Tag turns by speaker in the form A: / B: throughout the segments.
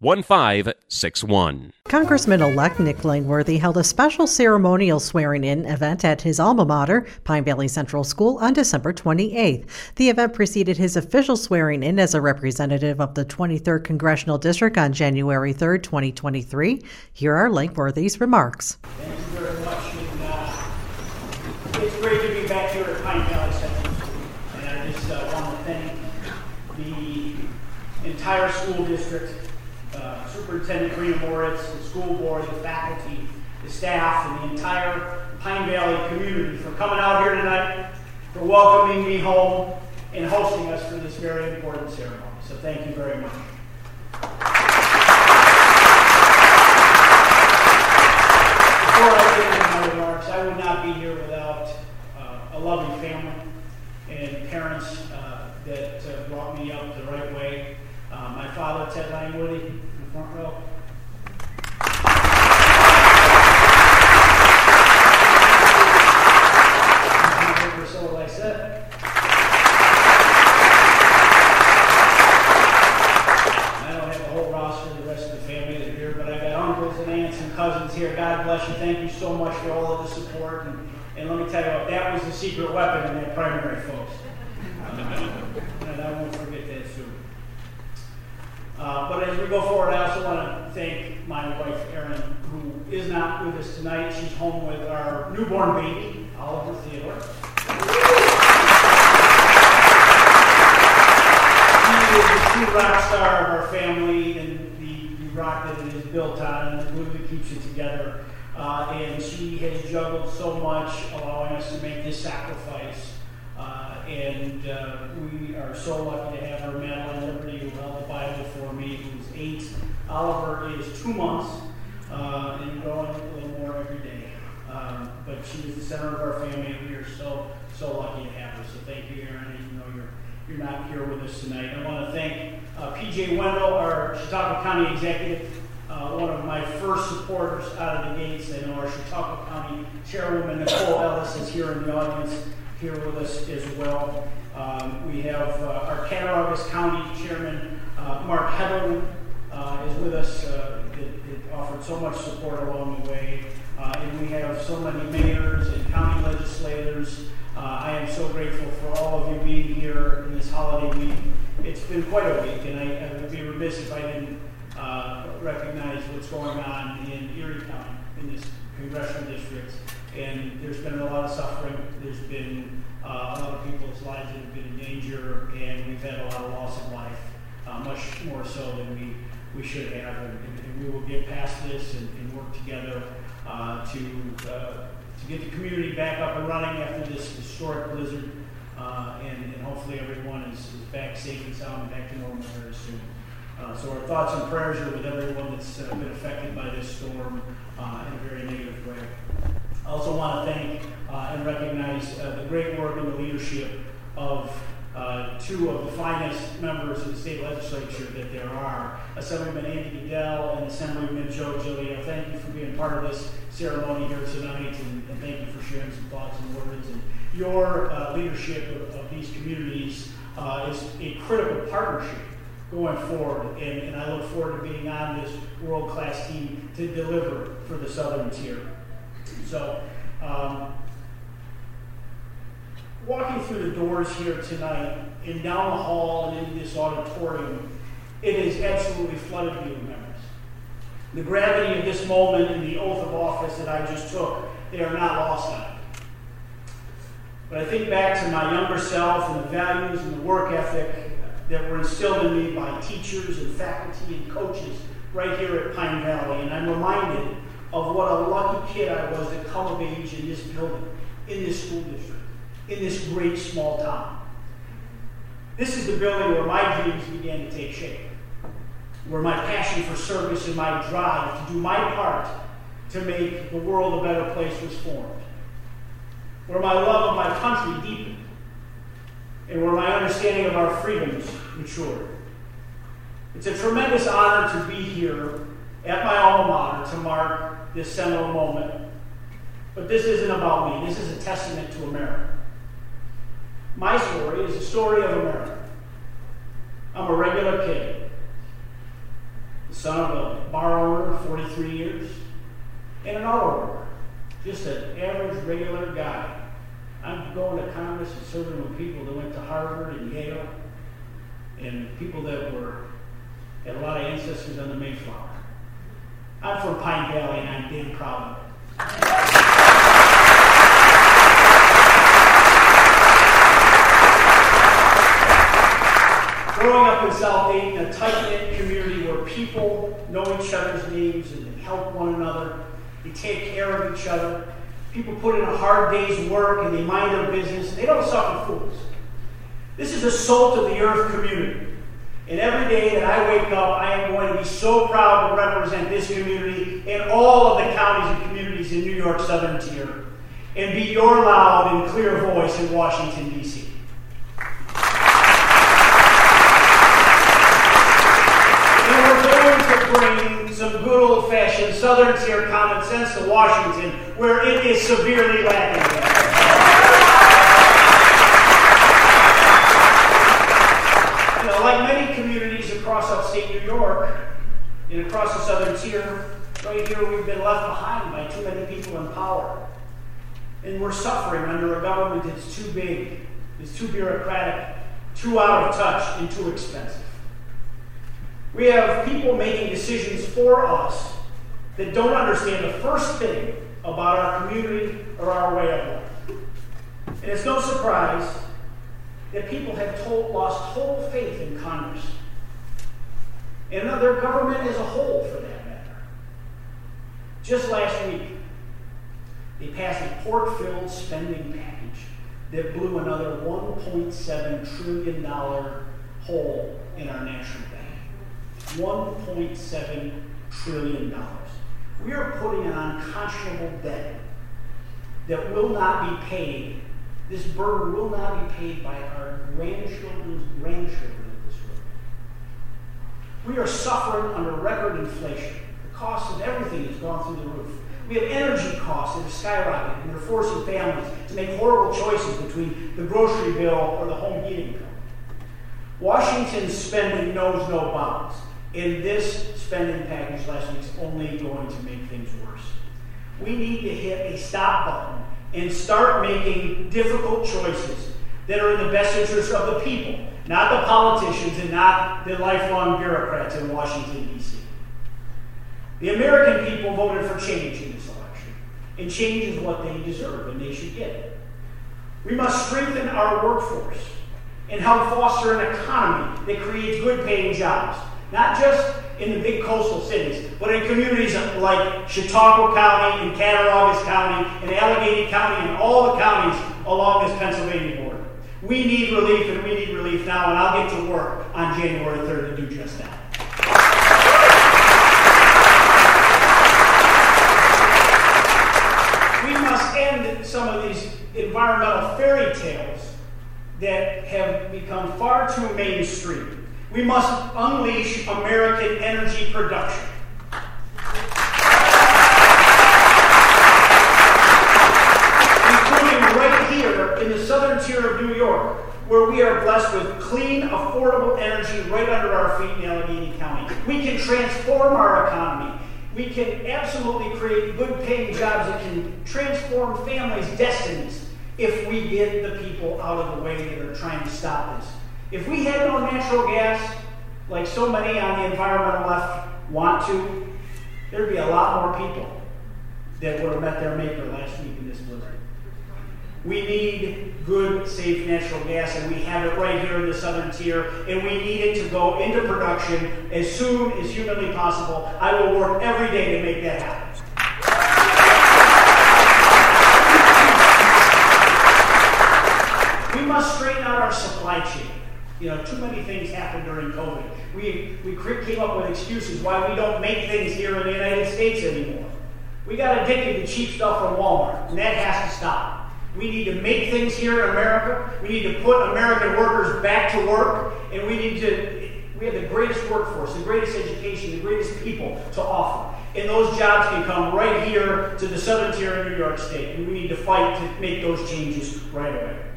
A: 1561.
B: Congressman elect Nick Langworthy held a special ceremonial swearing in event at his alma mater, Pine Valley Central School, on December 28th. The event preceded his official swearing in as a representative of the 23rd Congressional District on January 3rd, 2023. Here are Langworthy's remarks.
C: Thank you very much. And, uh, it's great to be back here at Pine Valley Central School. And I just uh, want to thank the entire school district Superintendent Karina Moritz, the school board, the faculty, the staff, and the entire Pine Valley community for coming out here tonight, for welcoming me home, and hosting us for this very important ceremony. So thank you very much. Before I get into my remarks, I would not be here without uh, a loving family and parents uh, that uh, brought me up the right way. Uh, my father, Ted Langworthy, in the front row. Or so I said. I don't have a whole roster of the rest of the family that are here, but I got uncles and aunts and cousins here. God bless you. Thank you so much for all of the support. And, and let me tell you what, that was the secret weapon in that primary, folks. and I won't forget that soon. Uh, but as we go forward, I also want to thank my wife, Erin, who is not with us tonight. She's home with our newborn baby, Oliver Theodore. He is the true rock star of our family and the, the rock that it is built on and the glue that keeps it together. Uh, and she has juggled so much, allowing us to make this sacrifice. Uh, and uh, we are so lucky to have her, Madeline Liberty, who held the Bible for me, who's eight. Oliver is two months uh, and growing a little more every day. Um, but she is the center of our family, and we are so, so lucky to have her. So thank you, Erin, even though you're, you're not here with us tonight. I want to thank uh, PJ Wendel, our Chautauqua County executive, uh, one of my first supporters out of the gates. I know our Chautauqua County Chairwoman Nicole Ellis is here in the audience here with us as well. Um, we have uh, our Cattaraugus County Chairman, uh, Mark Heatherman, uh, is with us. Uh, it, it, offered so much support along the way. Uh, and we have so many mayors and county legislators. I am so grateful for all of you being here in this holiday week. It's been quite a week, and I, I would be remiss if I didn't recognize what's going on in Erie County, in this congressional district and there's been a lot of suffering. There's been uh, a lot of people's lives that have been in danger, and we've had a lot of loss of life, uh, much more so than we, we should have. And, and we will get past this and, and work together uh, to, to get the community back up and running after this historic blizzard. Uh, and, and, hopefully everyone is, is, back safe and sound and back to normal very soon. Uh, so our thoughts and prayers are with everyone that's uh, been affected by this storm uh, in a very negative way. I also want to thank uh, and recognize uh, the great work and the leadership of uh, two of the finest members of the state legislature that there are, Assemblyman Andy Goodell and Assemblyman Joe Giglio. Thank you for being part of this ceremony here tonight, and, and thank you for sharing some thoughts and words. And your leadership of, of, these communities is a critical partnership going forward, and, and I look forward to being on this world-class team to deliver for the Southern tier. So, um, walking through the doors here tonight and down the hall and into this auditorium, it is absolutely flooded with memories. The gravity of this moment and the oath of office that I just took, they are not lost on me. But I think back to my younger self and the values and the work ethic that were instilled in me by teachers and faculty and coaches right here at Pine Valley, and I'm reminded of what a lucky kid I was to come of age in this building, in this school district, in this great small town. This is the building where my dreams began to take shape, where my passion for service and my drive to do my part to make the world a better place was formed, where my love of my country deepened, and where my understanding of our freedoms matured. It's a tremendous honor to be here at my alma mater to mark this seminal moment. But this isn't about me. This is a testament to America. My story is the story of America. I'm a regular kid, the son of a bar owner, 43 years, and an auto worker, just an average, regular guy. I'm going to Congress and serving with people that went to Harvard and Yale, and people that were had a lot of ancestors on the Mayflower. I'm from Pine Valley, and I'm damn proud of it. Growing up in South Dayton, a tight-knit community where people know each other's names and they help one another, they take care of each other. People put in a hard day's work and they mind their business. They don't suffer fools. This is a salt of the earth community. And every day that I wake up, I am going to be so proud to represent this community and all of the counties and communities in New York Southern Tier and be your loud and clear voice in Washington, D.C. And we're going to bring some good old fashioned Southern Tier common sense to Washington where it is severely lacking. You know, like many communities across upstate New York and across the Southern Tier, right here we've been left behind by too many people in power. And we're suffering under a government that's too big, is too bureaucratic, too out of touch, and too expensive. We have people making decisions for us that don't understand the first thing about our community or our way of life. And it's no surprise that people have told, lost total faith in Congress and their government as a whole, for that matter. Just last week, they passed a pork-filled spending package that blew another $1.7 trillion hole in our national bank. $1.7 trillion. We are putting an unconscionable debt that will not be paid. This burden will not be paid by our grandchildren's grandchildren at this rate. We are suffering under record inflation. The cost of everything has gone through the roof. We have energy costs that have skyrocketed, and they're forcing families to make horrible choices between the grocery bill or the home heating bill. Washington's spending knows no bounds. And this spending package last week is only going to make things worse. We need to hit a stop button and start making difficult choices that are in the best interest of the people, not the politicians and not the lifelong bureaucrats in Washington, D.C. The American people voted for change in this election, and change is what they deserve and they should get. We must strengthen our workforce and help foster an economy that creates good paying jobs not just in the big coastal cities, but in communities like Chautauqua County and Cattaraugus County and Allegany County and all the counties along this Pennsylvania border. We need relief, and we need relief now, and I'll get to work on January 3rd to do just that. We must end some of these environmental fairy tales that have become far too mainstream. We must unleash American energy production. Including right here in the southern tier of New York, where we are blessed with clean, affordable energy right under our feet in Allegany County. We can transform our economy. We can absolutely create good paying jobs that can transform families' destinies if we get the people out of the way that are trying to stop this. If we had no natural gas, like so many on the environmental left want to, there'd be a lot more people that would have met their maker last week in this blizzard. We need good, safe natural gas, and we have it right here in the southern tier, and we need it to go into production as soon as humanly possible. I will work every day to make that happen. We must straighten out our supply chain. You know, too many things happened during COVID. We, we came up with excuses why we don't make things here in the United States anymore. We got addicted to cheap stuff from Walmart, and that has to stop. We need to make things here in America. We need to put American workers back to work, and we need to. We have the greatest workforce, the greatest education, the greatest people to offer. And those jobs can come right here to the southern tier of New York State. And we need to fight to make those changes right away.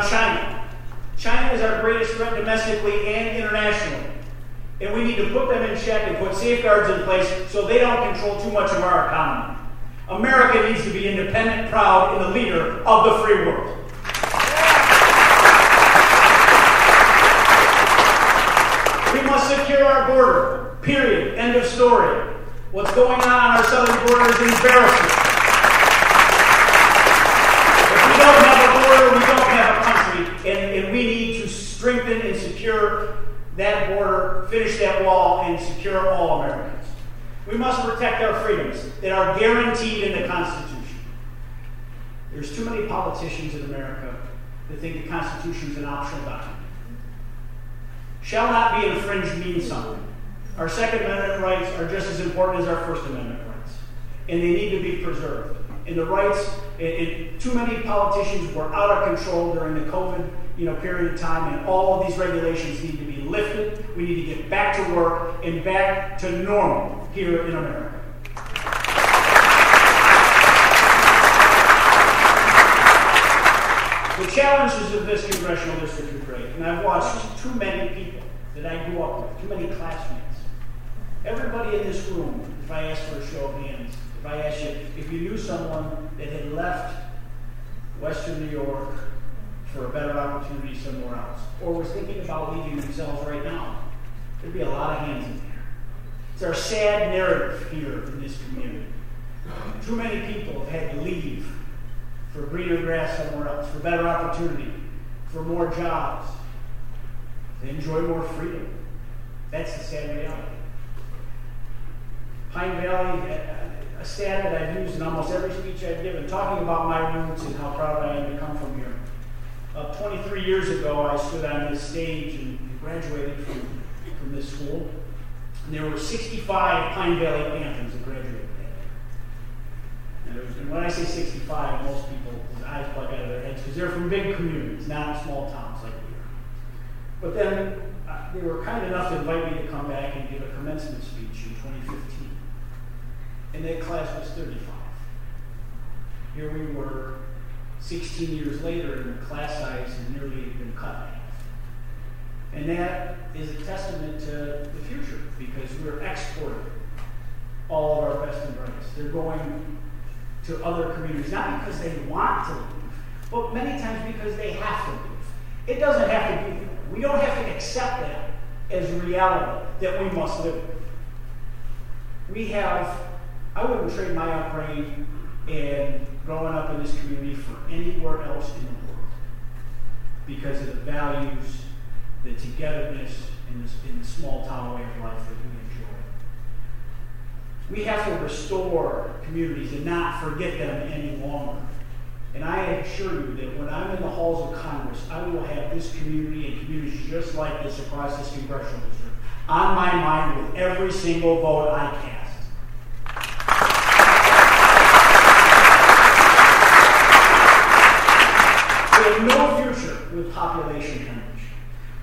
C: China. China is our greatest threat domestically and internationally. And we need to put them in check and put safeguards in place so they don't control too much of our economy. America needs to be independent, proud, and the leader of the free world. We must secure our border. Period. End of story. What's going on on our southern border is embarrassing. If we don't have a border, we don't secure that border, finish that wall, and secure all Americans. We must protect our freedoms that are guaranteed in the Constitution. There's too many politicians in America that think the Constitution is an optional document. Shall not be infringed means something. Our Second Amendment rights are just as important as our First Amendment rights, and they need to be preserved. And the rights, and, too many politicians were out of control during the COVID you know, period of time, and all of these regulations need to be lifted. We need to get back to work and back to normal here in America. The challenges of this congressional district are great, and I've watched too many people that I grew up with, too many classmates. Everybody in this room, if I ask for a show of hands, if I ask you if you knew someone that had left Western New York for a better opportunity somewhere else, or was thinking about leaving themselves right now, there'd be a lot of hands in there. It's our sad narrative here in this community. Too many people have had to leave for greener grass somewhere else, for better opportunity, for more jobs, to enjoy more freedom. That's the sad reality. Pine Valley, a that I've used in almost every speech I've given, talking about my roots and how proud I am to come from here. Uh, 23 years ago, I stood on this stage and graduated from, from this school. And there were 65 Pine Valley Panthers that graduated that year. And, and when I say 65, most people's eyes plug out of their heads because they're from big communities, not small towns like we are. But then uh, they were kind enough to invite me to come back and give a commencement speech in 2015. And that class was 35. Here we were 16 years later, and the class size has nearly been cut in half. And that is a testament to the future because we're exporting all of our best and brightest. They're going to other communities, not because they want to leave, but many times because they have to leave. It doesn't have to be there. We don't have to accept that as reality that we must live. We have, I wouldn't trade my upbringing and growing up in this community for anywhere else in the world because of the values, the togetherness, and the, in the small town way of life that we enjoy. We have to restore communities and not forget them any longer. And I assure you that when I'm in the halls of Congress, I will have this community and communities just like this across this congressional district on my mind with every single vote I cast. We have no future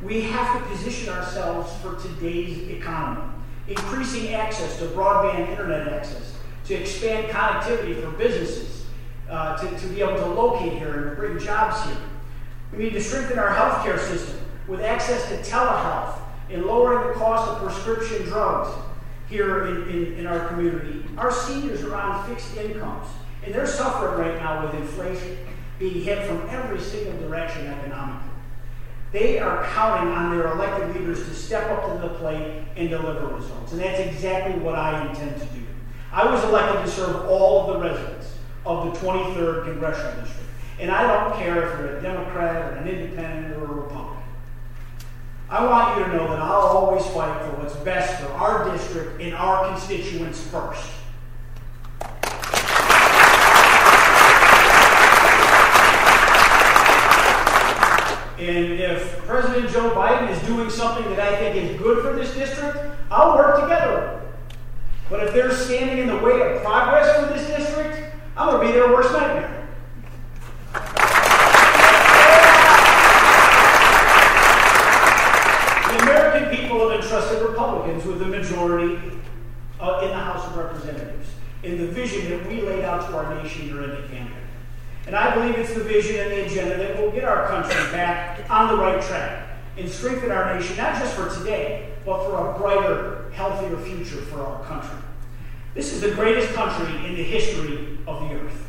C: We have to position ourselves for today's economy, increasing access to broadband internet access, to expand connectivity for businesses, uh, to, to be able to locate here and bring jobs here. We need to strengthen our healthcare system with access to telehealth and lowering the cost of prescription drugs here in, in, in our community. Our seniors are on fixed incomes, and they're suffering right now with inflation being hit from every single direction economically. They are counting on their elected leaders to step up to the plate and deliver results. And that's exactly what I intend to do. I was elected to serve all of the residents of the 23rd Congressional District. And I don't care if you're a Democrat or an independent or a Republican. I want you to know that I'll always fight for what's best for our district and our constituents first. And President Joe Biden is doing something that I think is good for this district, I'll work together. But if they're standing in the way of progress for this district, I'm going to be their worst nightmare. The American people have entrusted Republicans with the majority uh, in the House of Representatives in the vision that we laid out to our nation during the campaign. And I believe it's the vision and the agenda that will get our country back on the right track and strengthen our nation, not just for today, but for a brighter, healthier future for our country. This is the greatest country in the history of the earth.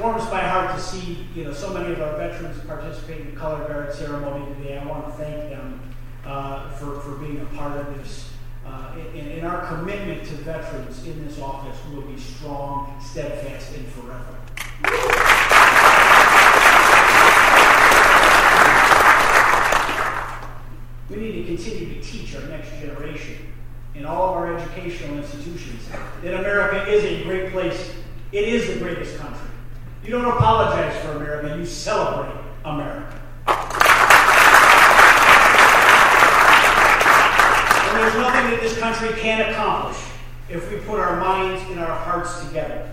C: warms my heart to see you know so many of our veterans participate in the color guard ceremony today. I want to thank them uh, for, for being a part of this. Uh, and, and our commitment to veterans in this office will be strong, steadfast, and forever. We need to continue to teach our next generation in all of our educational institutions that America is a great place. It is the greatest country. You don't apologize for America, you celebrate America. And there's nothing that this country can't accomplish if we put our minds and our hearts together.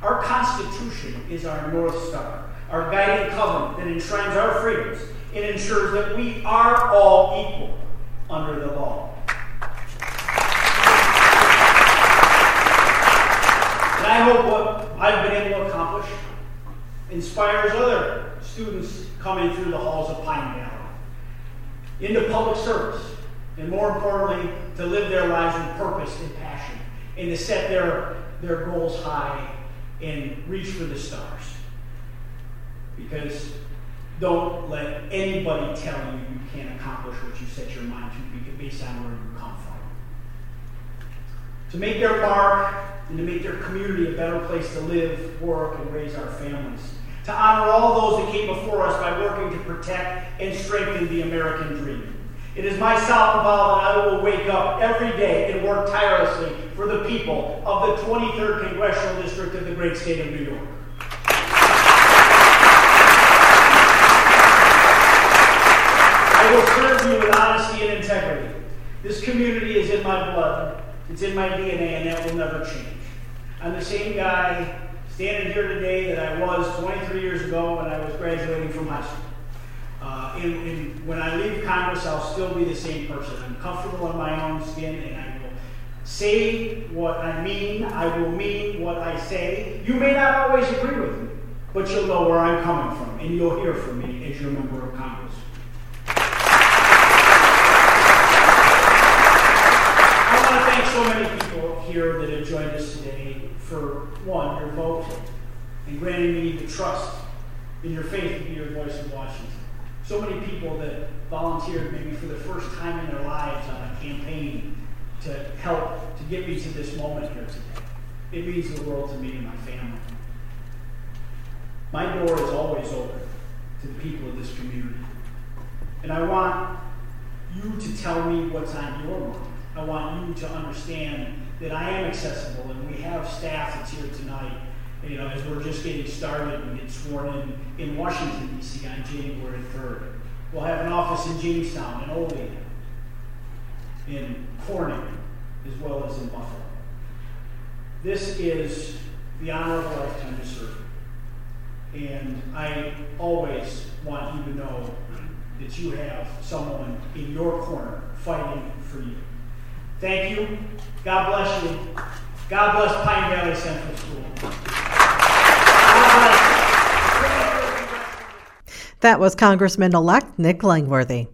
C: Our Constitution is our North Star, our guiding covenant that enshrines our freedoms and ensures that we are all equal under the law. And I hope what I've been able to accomplish inspires other students coming through the halls of Pine Valley into public service, and more importantly, to live their lives with purpose and passion, and to set their, their goals high and reach for the stars. Because don't let anybody tell you you can't accomplish what you set your mind to based on where you come from. To make their mark and to make their community a better place to live, work, and raise our families. To honor all those that came before us by working to protect and strengthen the American dream. It is my solemn vow that I will wake up every day and work tirelessly for the people of the 23rd Congressional District of the great state of New York. I will serve you with honesty and integrity. This community is in my blood, it's in my DNA, and that will never change. I'm the same guy standing here today that I was 23 years ago when I was graduating from high school. And, and when I leave Congress, I'll still be the same person. I'm comfortable in my own skin, and I will say what I mean. I will mean what I say. You may not always agree with me, but you'll know where I'm coming from, and you'll hear from me as your member of Congress. I want to thank so many people here that have joined us today for, one, your vote and granting me the trust in your faith to be your voice in Washington. So many people that volunteered maybe for the first time in their lives on a campaign to help to get me to this moment here today. It means the world to me and my family. My door is always open to the people of this community. And I want you to tell me what's on your mind. I want you to understand that I am accessible, and we have staff that's here tonight. You know, as we're just getting started and get sworn in in Washington D.C. on January 3rd. We'll have an office in Jamestown, in Olean, in Corning, as well as in Buffalo. This is the honor of a lifetime to serve. And I always want you to know that you have someone in your corner fighting for you. Thank you. God bless you. God bless Pine Valley Central School.
B: That was Congressman elect Nick Langworthy.